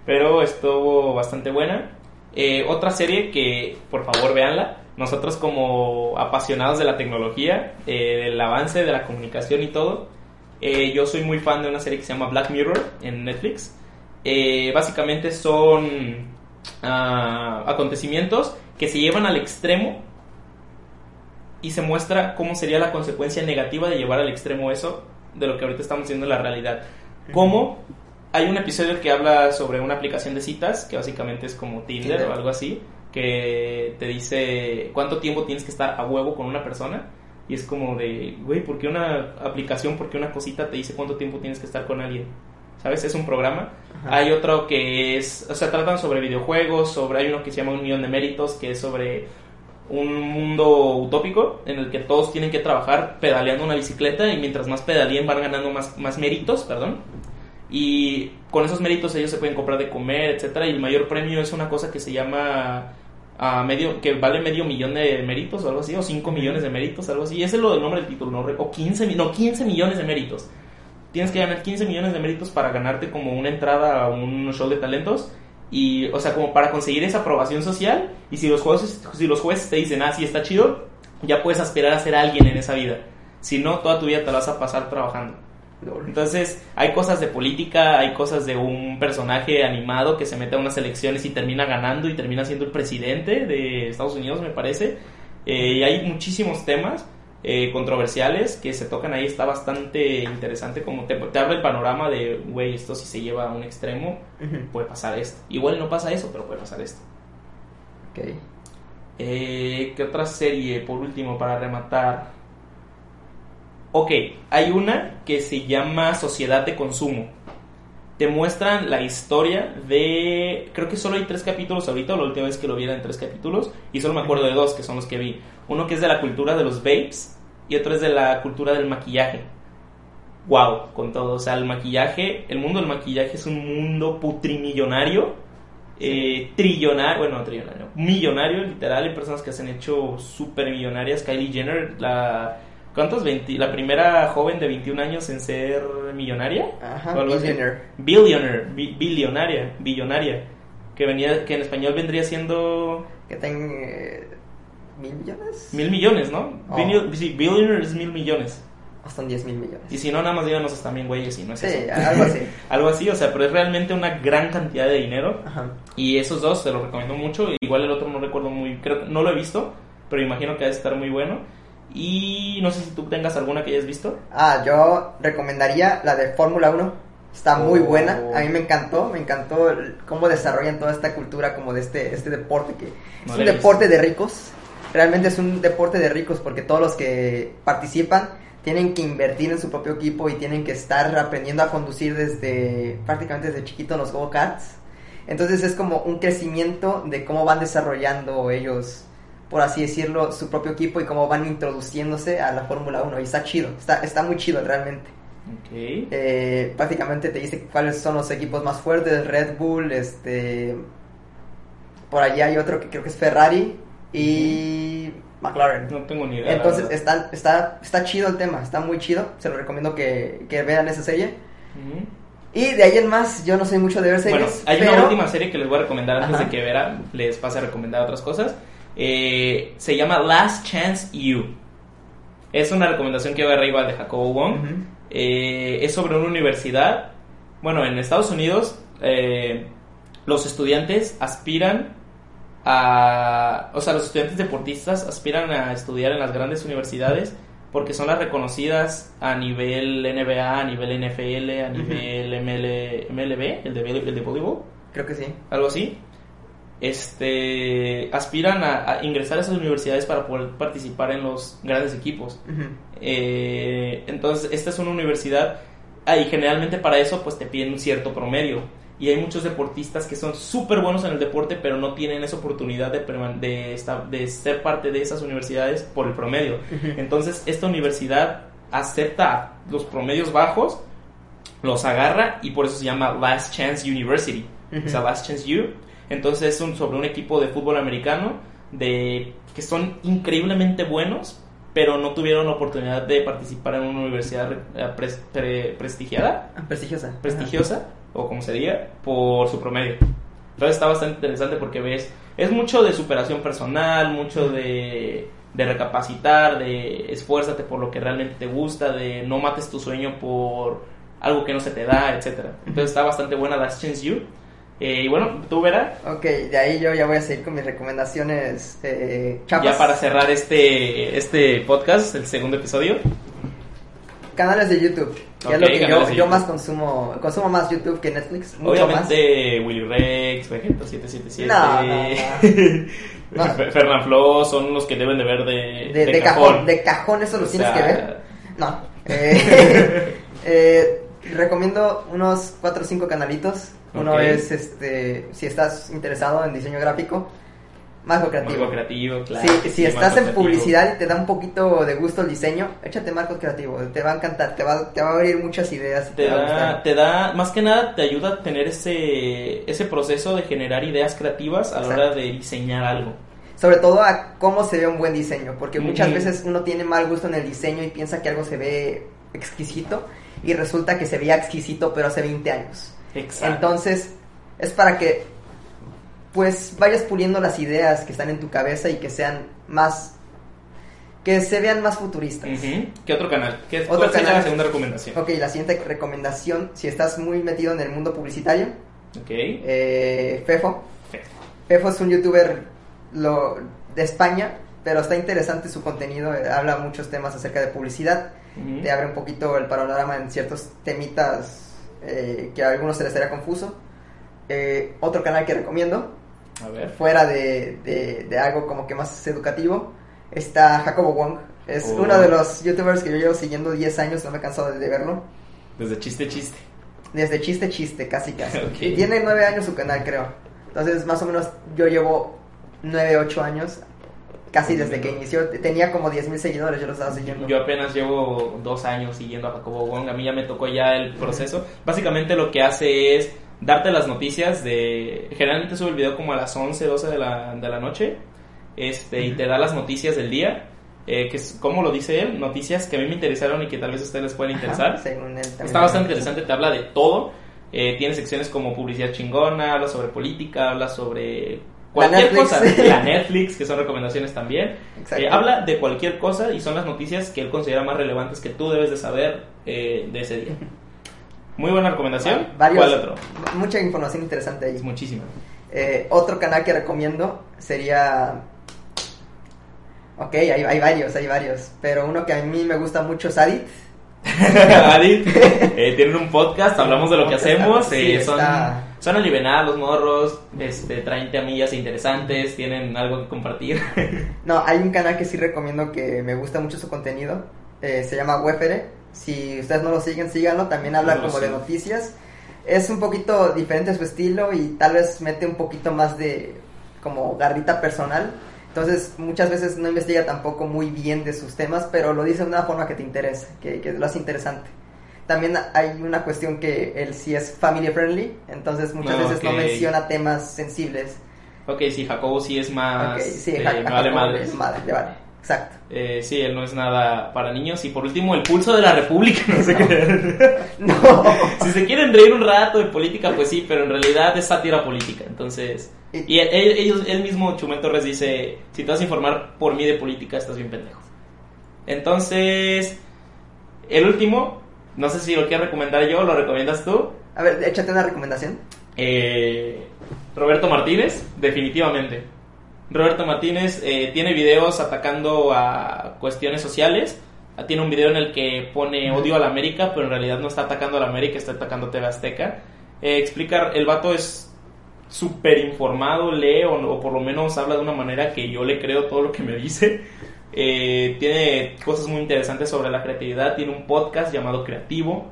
Pero estuvo bastante buena. Eh, otra serie que, por favor, véanla. Nosotros como apasionados de la tecnología, eh, del avance, de la comunicación y todo, eh, yo soy muy fan de una serie que se llama Black Mirror en Netflix. Eh, básicamente son ah, acontecimientos que se llevan al extremo y se muestra cómo sería la consecuencia negativa de llevar al extremo eso de lo que ahorita estamos viendo en la realidad. Como hay un episodio que habla sobre una aplicación de citas, que básicamente es como Tinder, Tinder. o algo así, que te dice cuánto tiempo tienes que estar a huevo con una persona. Y es como de, güey, ¿por qué una aplicación, por qué una cosita te dice cuánto tiempo tienes que estar con alguien? ¿Sabes? Es un programa. Ajá. Hay otro que es, o sea, tratan sobre videojuegos, sobre, hay uno que se llama Un Millón de Méritos, que es sobre un mundo utópico en el que todos tienen que trabajar pedaleando una bicicleta y mientras más pedaleen van ganando más, más méritos, perdón. Y con esos méritos ellos se pueden comprar de comer, etcétera, y el mayor premio es una cosa que se llama a medio que vale medio millón de méritos o algo así o 5 millones de méritos, algo así. Ese es lo del nombre del título, no o 15, mi- no 15 millones de méritos. Tienes que ganar 15 millones de méritos para ganarte como una entrada a un show de talentos y o sea, como para conseguir esa aprobación social y si los jueces si los jueces te dicen, "Ah, sí está chido", ya puedes aspirar a ser alguien en esa vida. Si no, toda tu vida te la vas a pasar trabajando. Entonces, hay cosas de política, hay cosas de un personaje animado que se mete a unas elecciones y termina ganando y termina siendo el presidente de Estados Unidos, me parece. Eh, y hay muchísimos temas eh, controversiales que se tocan ahí. Está bastante interesante, como te, te abre el panorama de, güey, esto si se lleva a un extremo, Ujú. puede pasar esto. Igual no pasa eso, pero puede pasar esto. Ok. Eh, ¿Qué otra serie, por último, para rematar? Ok, hay una que se llama Sociedad de Consumo. Te muestran la historia de... Creo que solo hay tres capítulos ahorita, o la última vez que lo vi eran tres capítulos, y solo me acuerdo de dos, que son los que vi. Uno que es de la cultura de los vapes, y otro es de la cultura del maquillaje. Wow, con todo. O sea, el maquillaje, el mundo del maquillaje es un mundo putrimillonario eh, trillonario, bueno, no trillonario, millonario, literal, hay personas que se han hecho súper millonarias. Kylie Jenner, la. ¿Cuántos? 20, la primera joven de 21 años en ser millonaria. Ajá, billionaire. Billionaire, bi- billonaria, billonaria. Que, venía, que en español vendría siendo Que tenga eh, mil millones. mil millones, ¿no? Oh. Billion- sí, billionaire es mil millones. Son 10 mil millones. Y si no, nada más díganos también, güeyes, si no es Sí, eso. algo así. Algo así, o sea, pero es realmente una gran cantidad de dinero. Ajá. Y esos dos te los recomiendo mucho. Igual el otro no recuerdo muy, creo no lo he visto, pero imagino que ha de estar muy bueno. Y no sé si tú tengas alguna que hayas visto. Ah, yo recomendaría la de Fórmula 1. Está muy Oh. buena. A mí me encantó. Me encantó el- cómo desarrollan toda esta cultura como de este, este deporte que No es un deporte de ricos. Realmente es un deporte de ricos porque todos los que participan tienen que invertir en su propio equipo y tienen que estar aprendiendo a conducir desde prácticamente desde chiquito en los go-karts. Entonces es como un crecimiento de cómo van desarrollando ellos, por así decirlo, su propio equipo y cómo van introduciéndose a la Fórmula 1. Y está chido, está, está muy chido realmente. Ok. Eh, prácticamente te dice cuáles son los equipos más fuertes, Red Bull, este... Por allá hay otro que creo que es Ferrari y McLaren. No tengo ni idea. Entonces está, está, está chido el tema, está muy chido. Se lo recomiendo que, que vean esa serie. Ujú. Y de ahí en más, yo no soy mucho de ver Bueno, series. hay pero- una última serie que les voy a recomendar antes Ajá. de que Vera les pase a recomendar otras cosas. Eh, se llama Last Chance You. Es una recomendación que va arriba de Jacobo Wong. Ujú. Eh, es sobre una universidad. Bueno, en Estados Unidos eh, los estudiantes aspiran a... O sea, los estudiantes deportistas aspiran a estudiar en las grandes universidades porque son las reconocidas a nivel NBA, a nivel NFL, a nivel ML, MLB, el de, el de voleibol, Creo que sí. algo así. Este, aspiran a, a ingresar a esas universidades para poder participar en los grandes equipos. Eh, entonces, esta es una universidad ah, y generalmente para eso pues te piden un cierto promedio. Y hay muchos deportistas que son súper buenos en el deporte, pero no tienen esa oportunidad de, de, esta- de ser parte de esas universidades por el promedio. Entonces, esta universidad acepta los promedios bajos, los agarra y por eso se llama Last Chance University. Ujú. O sea, Last Chance U. Entonces, es un, sobre un equipo de fútbol americano de que son increíblemente buenos, pero no tuvieron la oportunidad de participar en una universidad eh, pres- pre- prestigiada Ah, Prestigiosa. prestigiosa, o como se diga, por su promedio. Entonces está bastante interesante porque ves, es mucho de superación personal, mucho de, de recapacitar, de esfuérzate por lo que realmente te gusta, de no mates tu sueño por algo que no se te da, etcétera. Entonces está bastante buena Last Chance You. Eh, y bueno, tú verás. Ok, de ahí yo ya voy a seguir con mis recomendaciones eh, chapas. ya para cerrar este, este podcast, el segundo episodio. Canales de YouTube, que es lo que yo, de yo más consumo. Consumo más YouTube que Netflix. Mucho Obviamente Willy Rex, Vegeta 777, No, no, no. Fer- Fernán Flo son los que deben de ver de, más. De, de cajón. De cajón, eso los O tienes sea, que ver. No. Eh, eh, recomiendo unos 4 o 5 canalitos. Uno es, este, si estás interesado en diseño gráfico, Marco Creativo. Marco creativo, claro. Sí, si estás Marco en Creativo. publicidad y te da un poquito de gusto el diseño, échate Marcos Creativo, te va a encantar, te va, te va a abrir muchas ideas. Te da, te da, más que nada, te ayuda a tener ese, ese proceso de generar ideas creativas a la hora de diseñar algo. Sobre todo a cómo se ve un buen diseño, porque muchas veces uno tiene mal gusto en el diseño y piensa que algo se ve exquisito y resulta que se veía exquisito pero hace 20 años. Exacto. Entonces, es para que pues vayas puliendo las ideas que están en tu cabeza y que sean más que se vean más futuristas. Ujú. ¿Qué otro canal? ¿Qué, Otro ¿Cuál sería canal. la segunda recomendación? Ok, la siguiente recomendación, si estás muy metido en el mundo publicitario, Ok. eh, Fefo. Fefo es un youtuber lo, de España, pero está interesante su contenido, eh, habla muchos temas acerca de publicidad, Ujú. te abre un poquito el panorama en ciertos temitas eh, que a algunos se les haría confuso. Eh, otro canal que recomiendo, A ver. fuera de, de- de algo como que más educativo, está Jacobo Wong. Es Oh. uno de los youtubers que yo llevo siguiendo 10 años, no me he cansado de verlo. Desde chiste, chiste. Desde chiste, chiste, casi, casi. Tiene 9 años su canal, creo. Entonces, más o menos, yo llevo 9, 8 años, casi desde que inició. Tenía como 10 mil seguidores, yo lo estaba siguiendo. Yo apenas llevo dos años siguiendo a Jacobo Wong. A mí ya me tocó ya el proceso. Básicamente lo que hace es darte las noticias de... Generalmente sube el video como a las 11, 12 de la, de la noche. Este, y te da las noticias del día. Eh, que es, como lo dice él, noticias que a mí me interesaron y que tal vez a ustedes les pueden interesar. Ajá, según él. Está bastante interesante, te habla de todo. Eh, tiene secciones como publicidad chingona, habla sobre política, habla sobre cualquier cosa, la Netflix, que son recomendaciones también. Exacto. Eh, habla de cualquier cosa y son las noticias que él considera más relevantes que tú debes de saber eh, de ese día. Muy buena recomendación. Varios- ¿Cuál otro? Mucha información interesante ahí. Es muchísimo. Eh, otro canal que recomiendo sería... Ok, hay, hay varios, hay varios. Pero uno que a mí me gusta mucho es Adit. Adit, eh, tienen un podcast, hablamos de lo que hacemos, sí, eh, son, está- son alivianados los morros, este, traen temillas interesantes, tienen algo que compartir. No, hay un canal que sí recomiendo que me gusta mucho su contenido. eh, se llama Wefere. Si ustedes no lo siguen, síganlo. También habla No como de noticias. Es un poquito diferente su estilo y tal vez mete un poquito más de como garrita personal. Entonces muchas veces no investiga tampoco muy bien de sus temas, pero lo dice de una forma que te interesa, que, que lo hace interesante. También hay una cuestión que él sí es family friendly, entonces muchas No, veces no menciona temas sensibles. ok, sí, Jacobo sí es más... Ok, sí, eh, vale es madre, le vale. Exacto. Eh, sí, él no es nada para niños. Y por último, el pulso de la república. No sé qué. No. si se quieren reír un rato de política, pues sí, pero en realidad es sátira política. Entonces, y él, él- él mismo, Chumel Torres, dice: Si te vas a informar por mí de política, estás bien pendejo. Entonces, el último, no sé si lo quiero recomendar yo, lo recomiendas tú. A ver, échate una recomendación. Eh, Roberto Martínez, definitivamente. Roberto Martínez eh, tiene videos atacando a cuestiones sociales. Ah, Tiene un video en el que pone odio a la América, pero en realidad no está atacando a la América, está atacando a TV Azteca. Eh, explica, el vato es súper informado, lee o, o por lo menos habla de una manera que yo le creo todo lo que me dice. Eh, tiene cosas muy interesantes sobre la creatividad. Tiene un podcast llamado Creativo,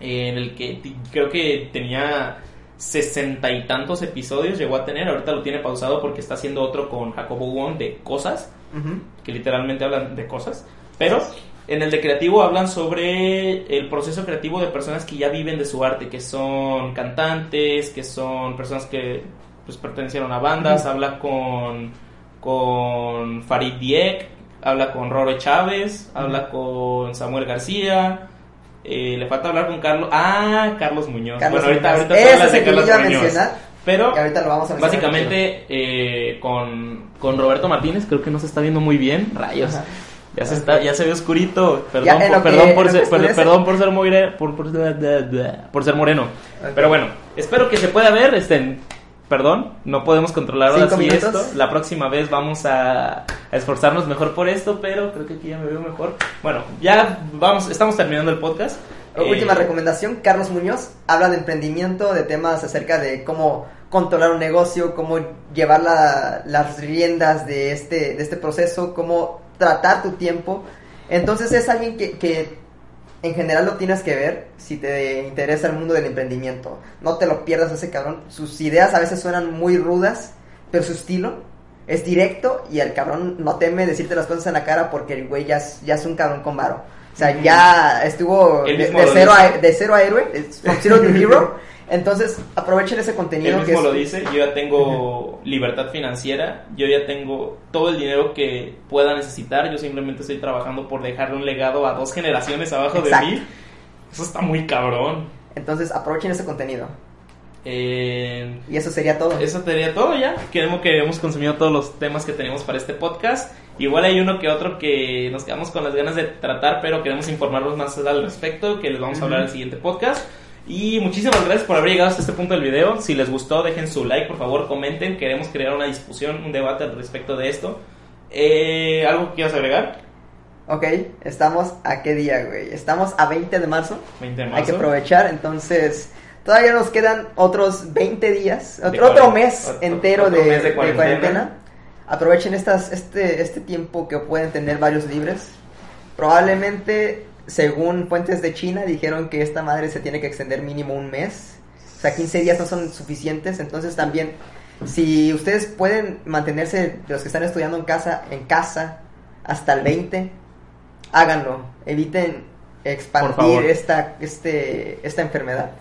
eh, en el que creo que tenía sesenta y tantos episodios, llegó a tener. Ahorita lo tiene pausado porque está haciendo otro con Jacobo Wong de cosas, que literalmente hablan de cosas. Pero en el de creativo hablan sobre el proceso creativo de personas que ya viven de su arte, que son cantantes, que son personas que pues pertenecieron a bandas. Habla con, con Farid Diek, habla con Roro Chávez, habla con Samuel García. eh, le falta hablar con Carlos. Ah, Carlos Muñoz. Carlos bueno, ahorita, ahorita Ese es el que Carlos Muñoz. mencionar, Pero que ahorita lo vamos a. Básicamente, eh, con, con Roberto Martínez, creo que no se está viendo muy bien. Rayos. Ajá. Ya se está, ya se ve oscurito. Perdón, Ya, por, que- perdón, por, ser, per- perdón por ser muy por, por, por ser moreno. Ok. Pero bueno, espero que se pueda ver. Este, perdón, no podemos controlar ahora sí esto. La próxima vez vamos a, a esforzarnos mejor por esto, pero creo que aquí ya me veo mejor. Bueno, ya vamos, estamos terminando el podcast. Última Eh, recomendación, Carlos Muñoz habla de emprendimiento, de temas acerca de cómo controlar un negocio, cómo llevar la- las riendas de este, de este proceso, cómo tratar tu tiempo. Entonces es alguien que, que en general lo tienes que ver si te interesa el mundo del emprendimiento. No te lo pierdas a ese cabrón. Sus ideas a veces suenan muy rudas, pero su estilo es directo y el cabrón no teme decirte las cosas en la cara porque el güey ya es, ya es un cabrón con varo. O sea, ya estuvo de, cero a, de cero a héroe, es from zero to hero. Entonces, aprovechen ese Él contenido que mismo es- lo dice, yo ya tengo libertad financiera, yo ya tengo todo el dinero que pueda necesitar, yo simplemente estoy trabajando por dejarle un legado a dos generaciones abajo Exacto. de mí. Eso está muy cabrón. Entonces, aprovechen ese contenido. Eh, Y eso sería todo. eso sería todo ya. Queremos que hemos consumido todos los temas que tenemos para este podcast. Igual hay uno que otro que nos quedamos con las ganas de tratar, pero queremos informarlos más al respecto, que les vamos a hablar en el siguiente podcast. Y muchísimas gracias por haber llegado hasta este punto del video. Si les gustó, dejen su like, por favor, comenten. Queremos crear una discusión, un debate al respecto de esto. Eh, ¿Algo que quieras agregar? Ok, estamos a qué día, güey? Estamos a 20 de marzo. 20 de Hay que marzo. aprovechar, entonces todavía nos quedan otros 20 días, otro, mes otro- entero otro de, mes de de cuarentena. cuarentena. Aprovechen estas, este, este tiempo que pueden tener varios libres. Probablemente, según fuentes de China, dijeron que esta madre se tiene que extender mínimo un mes. O sea, 15 días no son suficientes, entonces también, si ustedes pueden mantenerse, los que están estudiando en casa, en casa, hasta el 20, háganlo. Eviten expandir esta, este, esta enfermedad.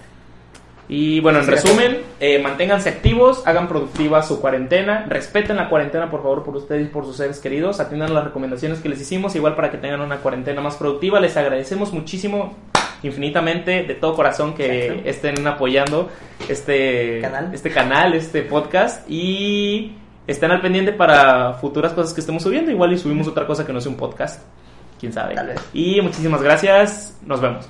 Y bueno, en resumen, eh, manténganse activos, hagan productiva su cuarentena, respeten la cuarentena por favor por ustedes y por sus seres queridos, atiendan las recomendaciones que les hicimos, igual para que tengan una cuarentena más productiva. Les agradecemos muchísimo, infinitamente, de todo corazón que Exacto. estén apoyando este Canal. este canal, este podcast y estén al pendiente para futuras cosas que estemos subiendo. Igual y subimos otra cosa que no sea un podcast. Quién sabe. Tal vez. Y muchísimas gracias. Nos vemos.